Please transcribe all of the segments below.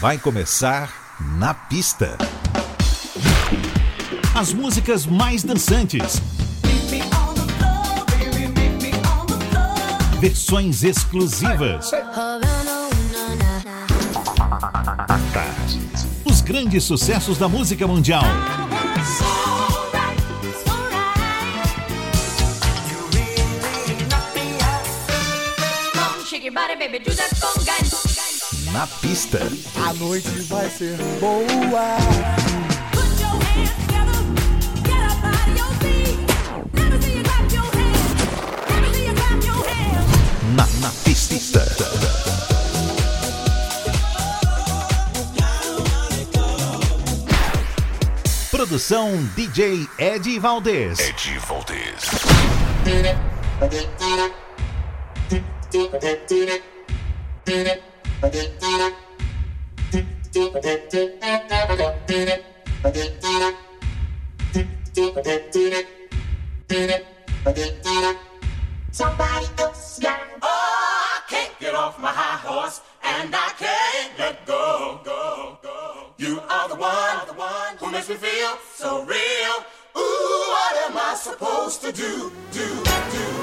vai começar na pista. As músicas mais dançantes. Versões exclusivas. Os grandes sucessos da música mundial. Shake your body, baby, do that conga na pista. A noite vai ser boa. Na, na pista. Produção DJ Ed Valdez. Ed Valdez. Somebody Oh, I can't get off my high horse, and I can't let go. go, go. You are the one, the one who makes me feel so real. Ooh, what am I supposed to do, do, do?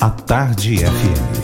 A Tarde FM.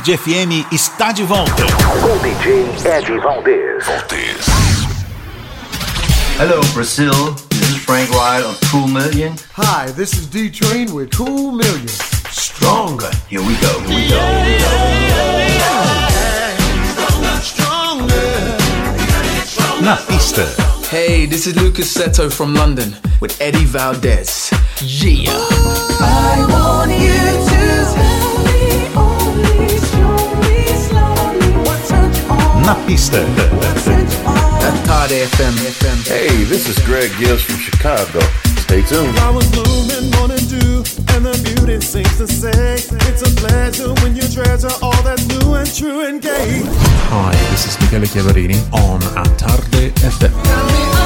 Tarde FM está de volta. Com DJ Ed Valdez. Hello, Brazil. This is Frank Wright of Cool Million. Hi, this is D Train with Cool Million. Stronger. Here we go. Here we go. Here we go. Na pista, Hey, this is Lucas Seto from London with Eddie Valdez. Yeah. I want you na pista. what turns you on. A Tarde FM. FM. Hey, this is Greg Gills from Chicago. Stay tuned. I was blooming morning dew, and the beauty seems to say it's a pleasure when you treasure all that's new and true and gay. Hi, this is Michele Chiavarini on A Tarde FM.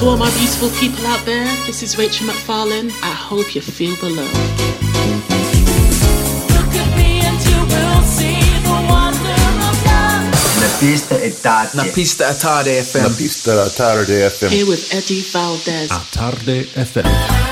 To all my beautiful people out there, this is Rachel McFarlane. I hope you feel the love. Look at me and you will see the wonder of love. La pista è tardi. Na pista at Tarde Na FM. pista da Tarde FM. Here with Eddie Valdez. A Tarde FM.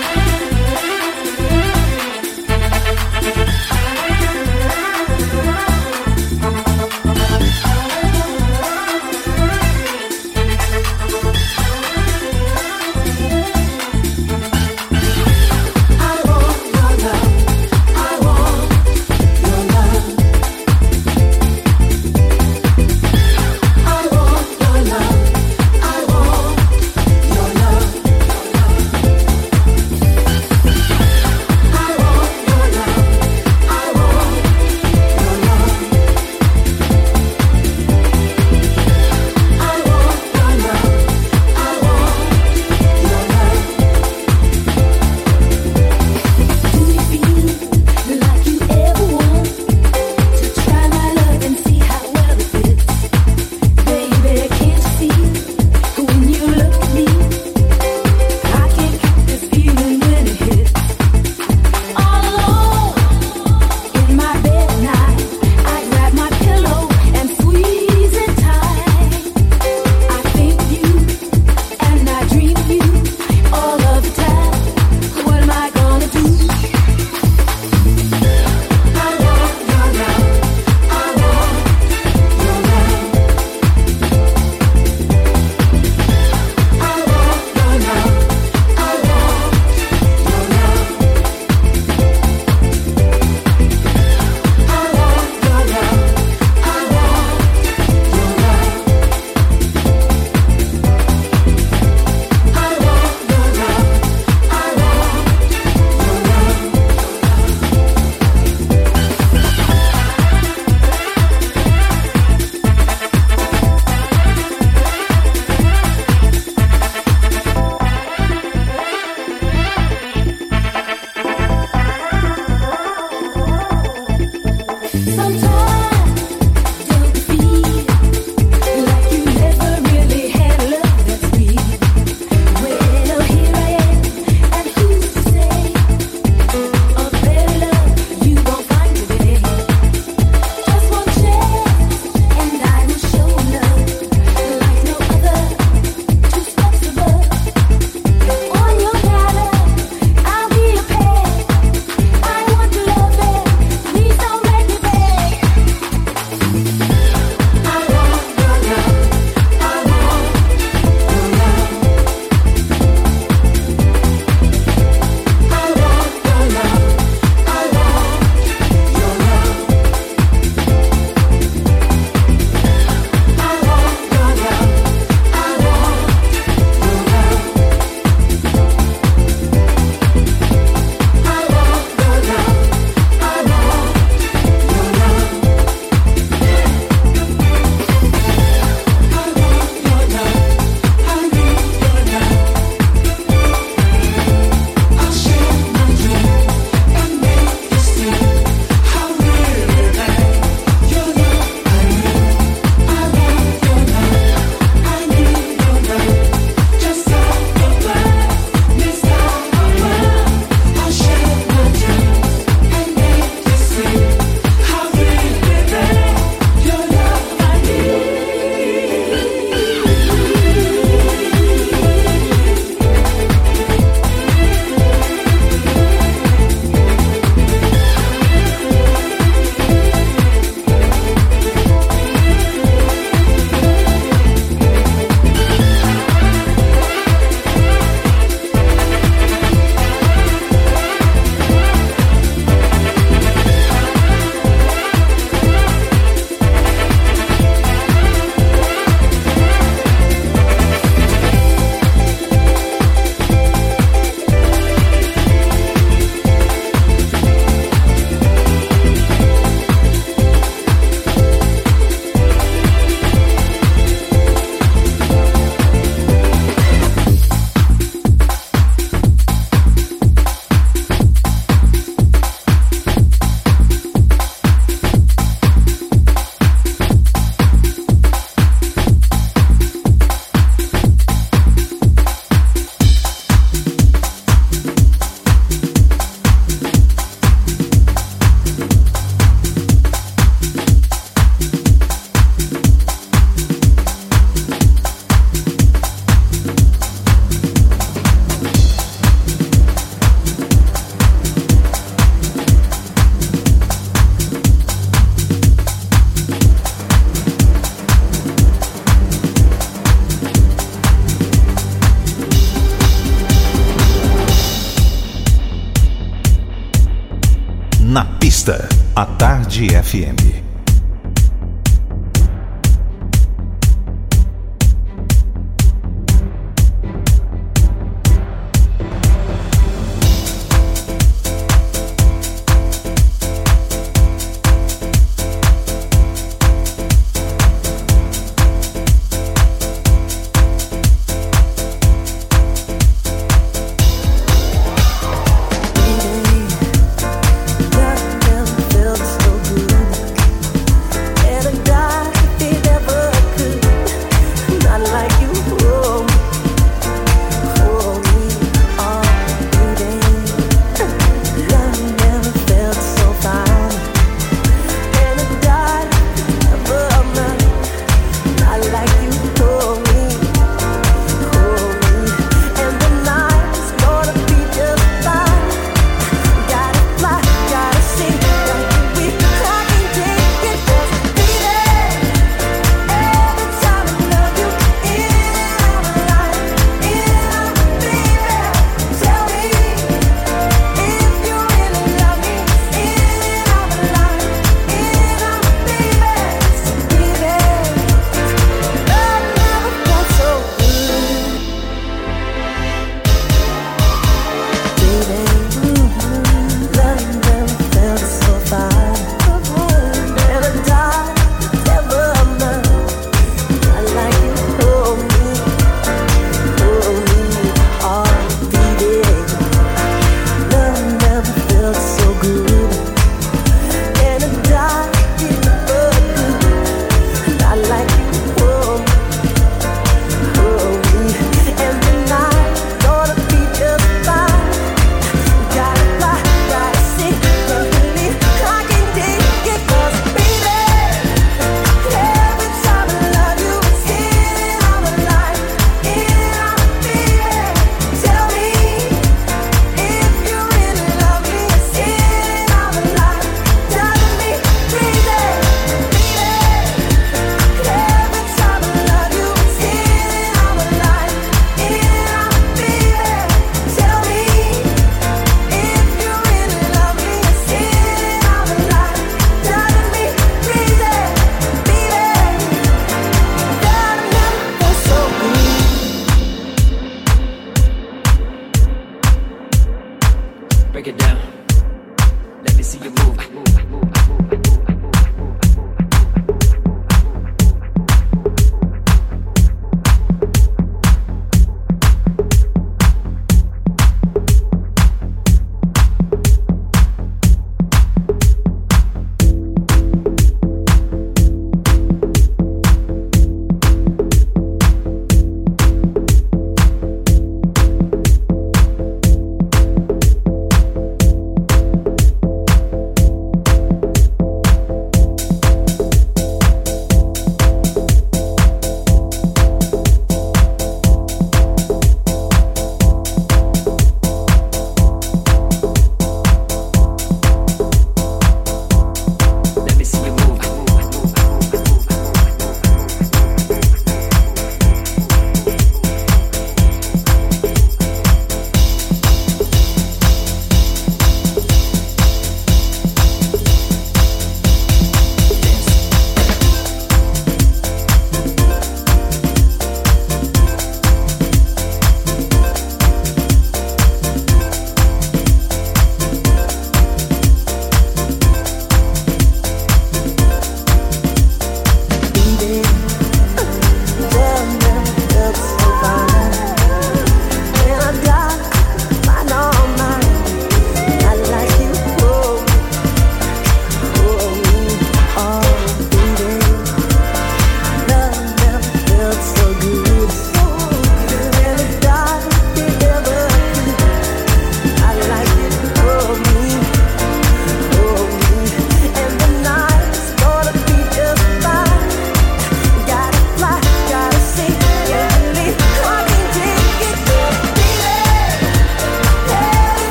100.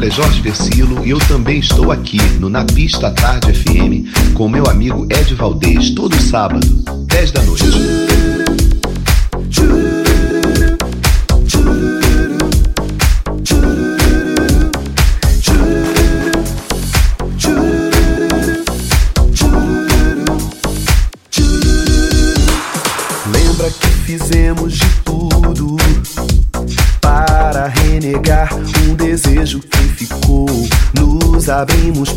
fala é Jorge Versilo e eu também estou aqui no Na Pista à Tarde FM com meu amigo Ed Valdez, todo sábado, 10 da noite. abrimos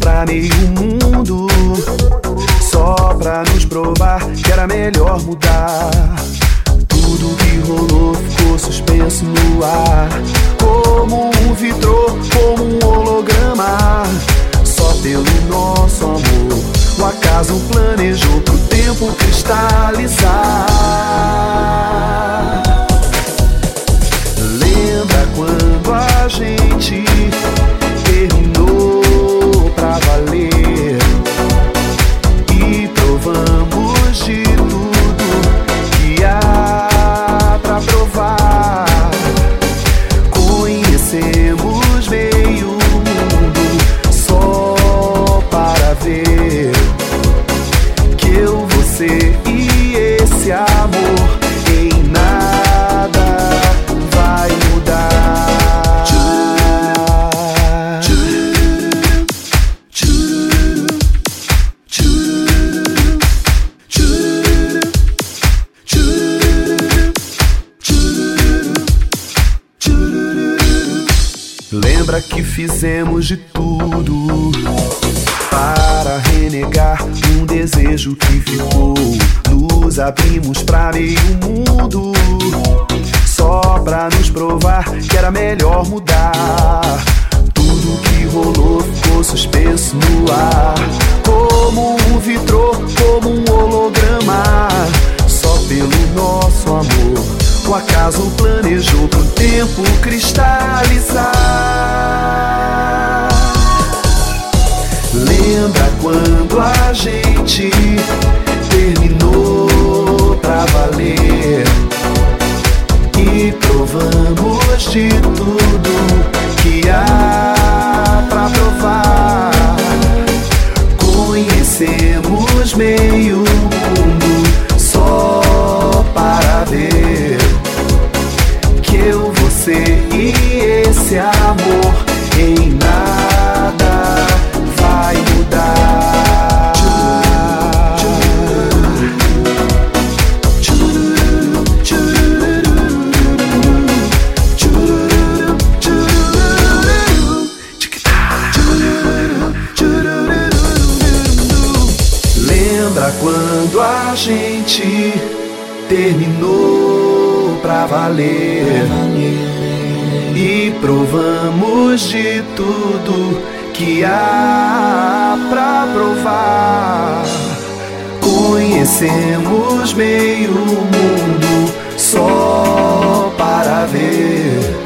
de tudo. Temos meio mundo só para ver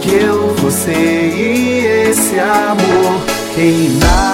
que eu, você e esse amor em nada.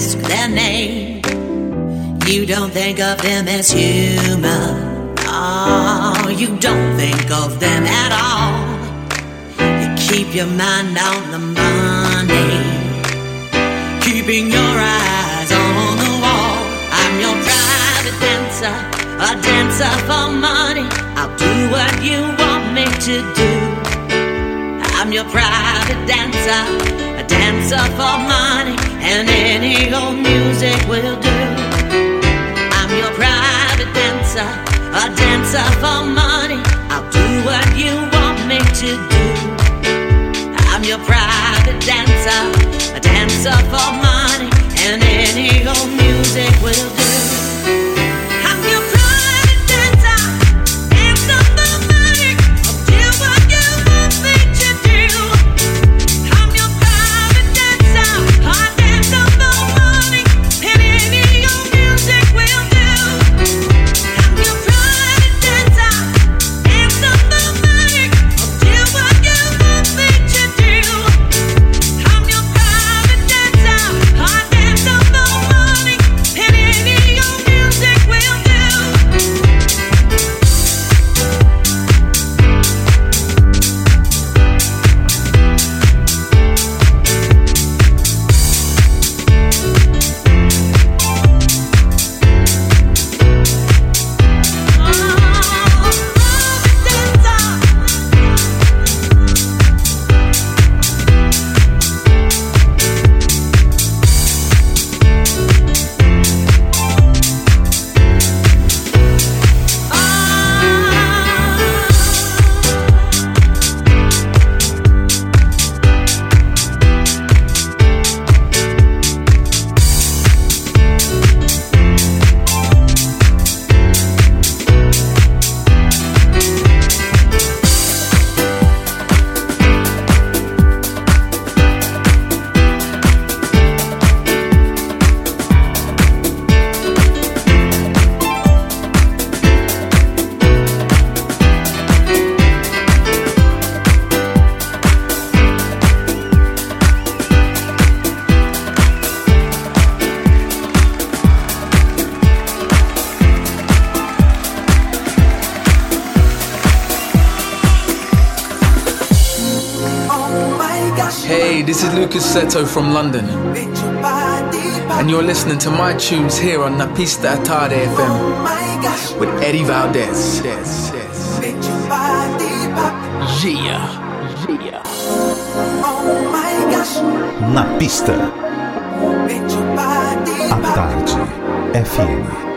ask their name. You don't think of them as human. Oh, you don't think of them at all. You keep your mind on the money, keeping your eyes on the wall. I'm your private dancer, a dancer for money. I'll do what you want me to do. I'm your private dancer dancer for money, and any old music will do. I'm your private dancer, a dancer for money. I'll do what you want me to do. I'm your private dancer, a dancer for money, and any old music will do. Seto from London. And you're listening to my tunes here on Napista A Tarde FM with Eddie Valdez. Yeah. Yeah. Na pista. A tarde. FM.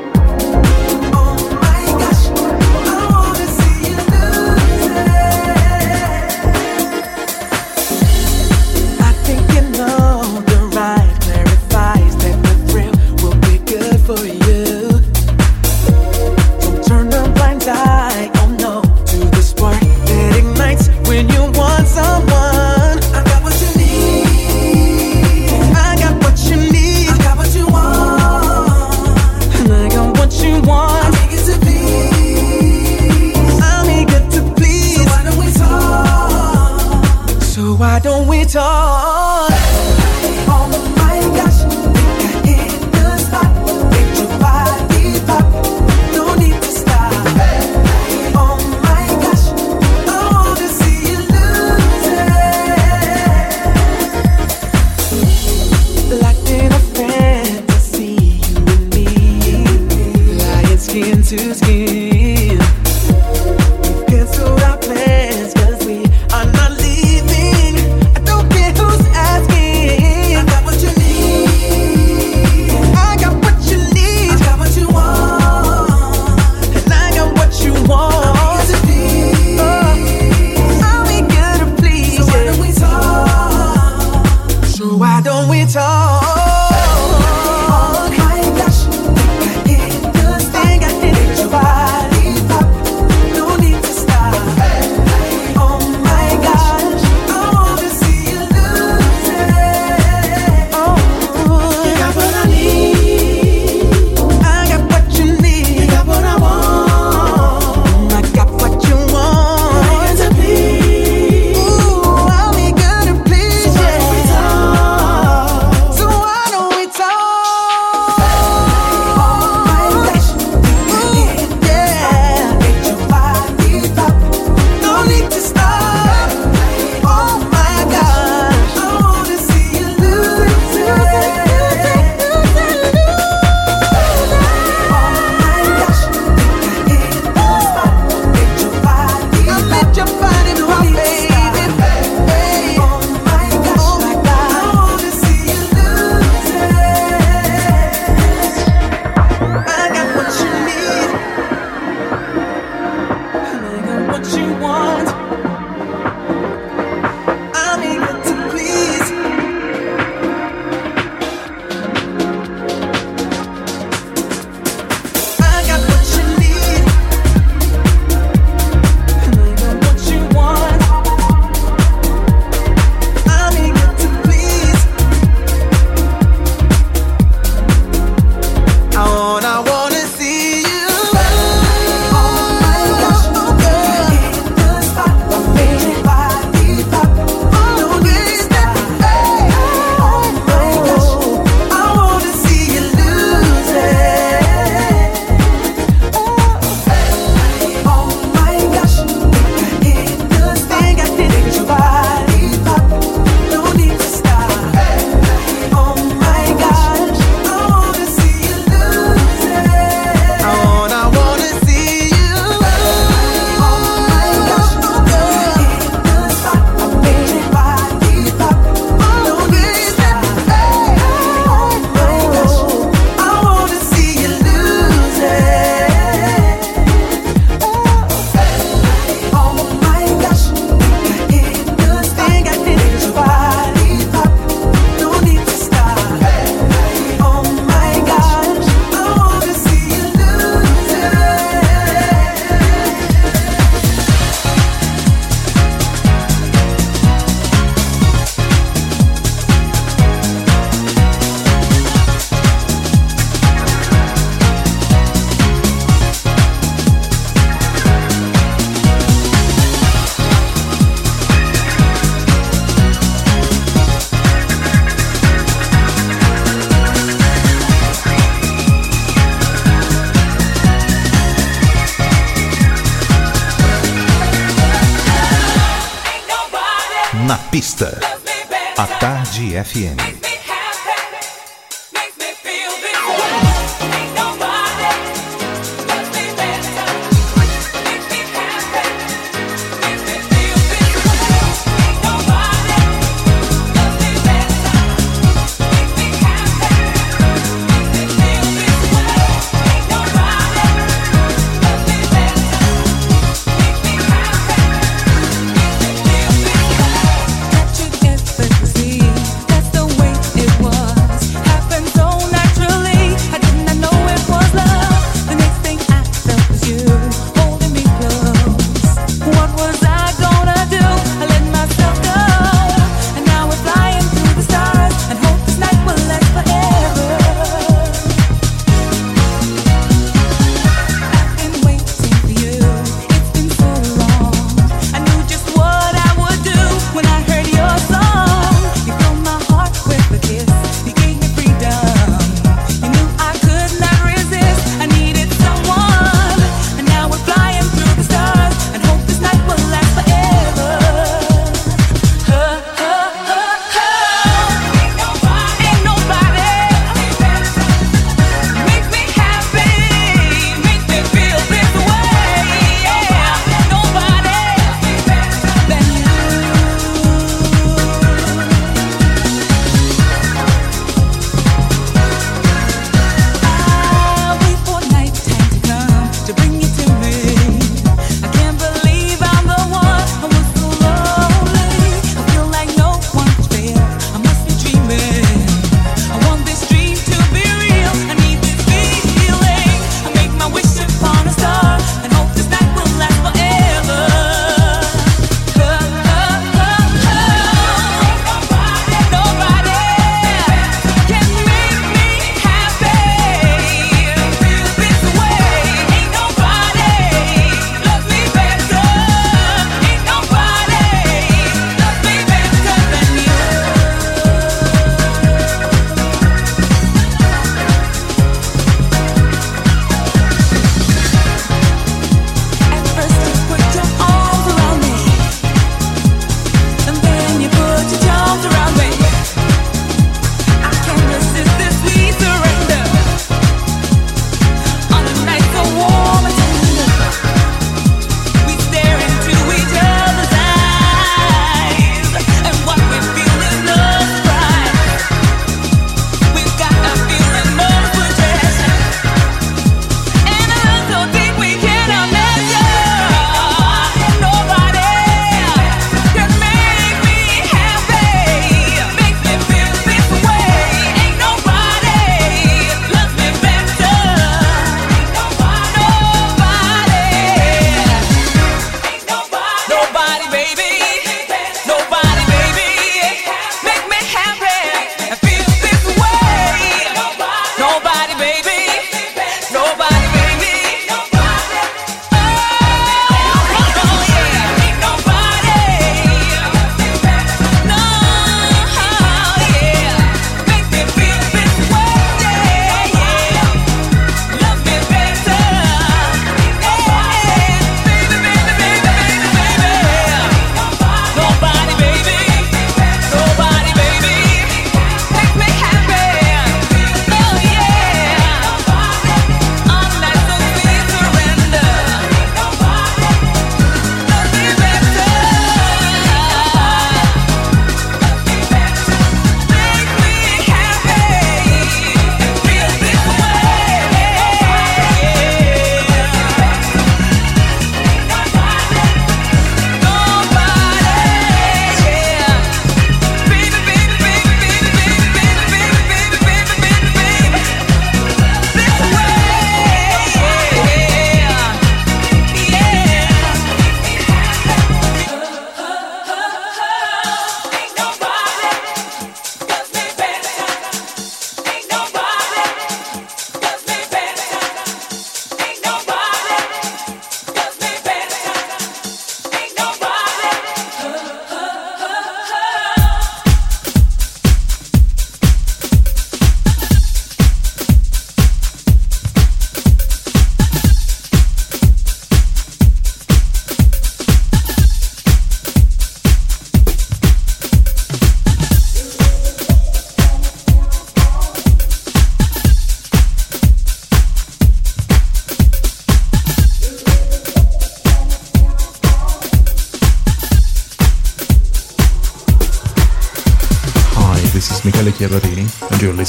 A Tarde FM.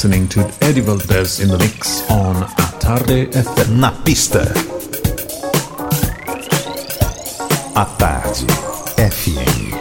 listening to Eddie Valdez in the Mix on A Tarde FM. Na pista. A FM.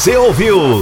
Você ouviu?